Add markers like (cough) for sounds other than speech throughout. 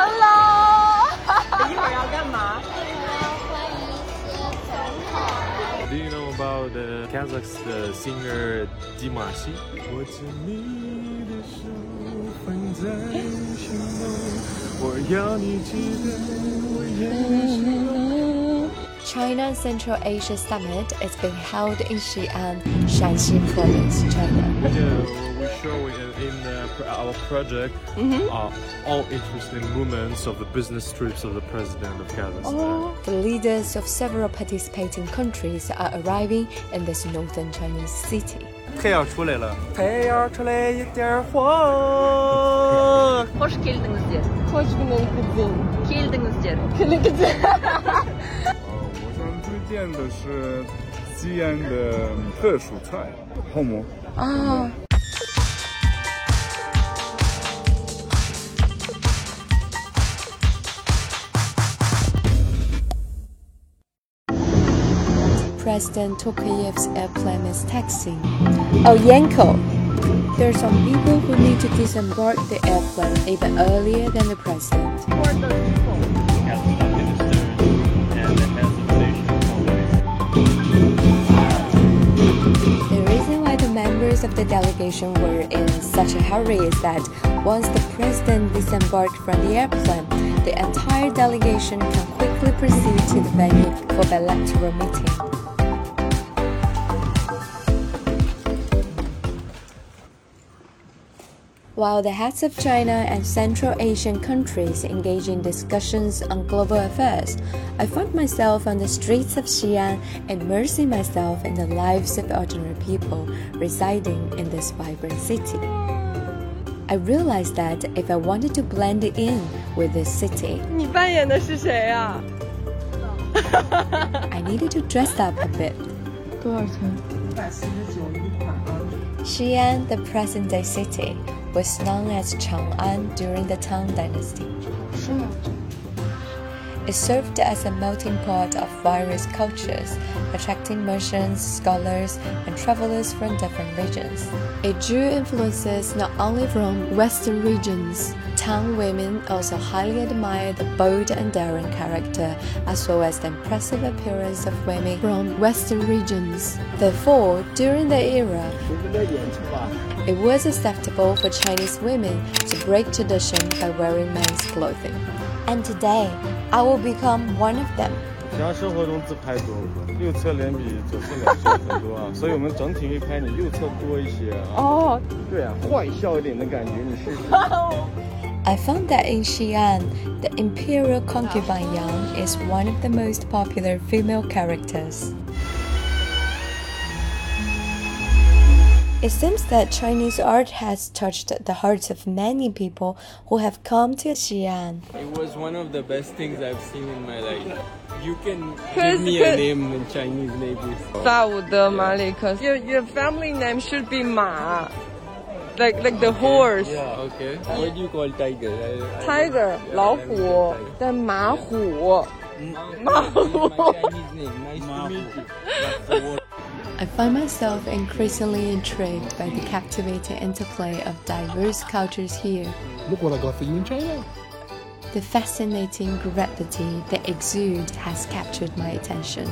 Hello。你一会儿要干嘛？Do (laughs) you know about the Kazakh uh, singer Dimashi? China Central Asia Summit is being held in Xi'an, Shaanxi Province, China Yeah, we show in, in uh, pr- our project uh, all interesting moments of the business trips of the president of Kazakhstan. The leaders of several participating countries are arriving in this northern Chinese city. 太阳出来了，太阳出来一点火。 Hoş geldinizler. Hoş geldin. Geldinizler. 呃，我想推荐的是西安的特殊菜泡馍。 Ah. (laughs) President Tokayev's airplane is taxiing. Oh, Yanko! There are some people who need to disembark the airplane even earlier than the president. The reason why the members of the delegation were in such a hurry is that once the president disembarked from the airplane, the entire delegation can quickly proceed to the venue for the electoral meeting. While the heads of China and Central Asian countries engage in discussions on global affairs, I find myself on the streets of Xi'an immersing myself in the lives of ordinary people residing in this vibrant city. I realized that if I wanted to blend in with this city, 你扮演的是谁呀？ I needed to dress up a bit. (laughs) 多少钱？ Xi'an, the present day city, was known as Chang'an during the Tang Dynasty.？It served as a melting pot of various cultures, attracting merchants, scholars, and travelers from different regions. It drew influences not only from Western regions. Tang women also highly admired the bold and daring character, as well as the impressive appearance of women from Western regions. Therefore, during the era, it was acceptable for Chinese women to break tradition by wearing men's clothing. And today, I will become one of them. 现在生活中自拍多，右侧脸比左侧脸瘦很多啊，所以我们整体会拍你右侧多一些啊。哦，对啊，坏笑一点的感觉，你试试。I found that in Xi'an, the imperial concubine Yang is one of the most popular female characters. It seems that Chinese art has touched the hearts of many people who have come to Xi'an. It was one of the best things I've seen in my life. You can Cause- give me a cause- name in Chinese, maybe. 萨伍德马里克。Your your family name should be 马，like like the horse。 Yeah, okay. What do you call tiger? I, I Tiger 老虎，但马虎，马 My 虎。 Chinese name. Nice to meet you. I find myself increasingly intrigued by the captivating interplay of diverse cultures here. Look what I got for you in China. The fascinating gravity they exude has captured my attention,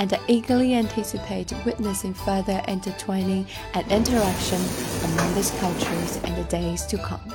and I eagerly anticipate witnessing further intertwining and interaction among these cultures in the days to come.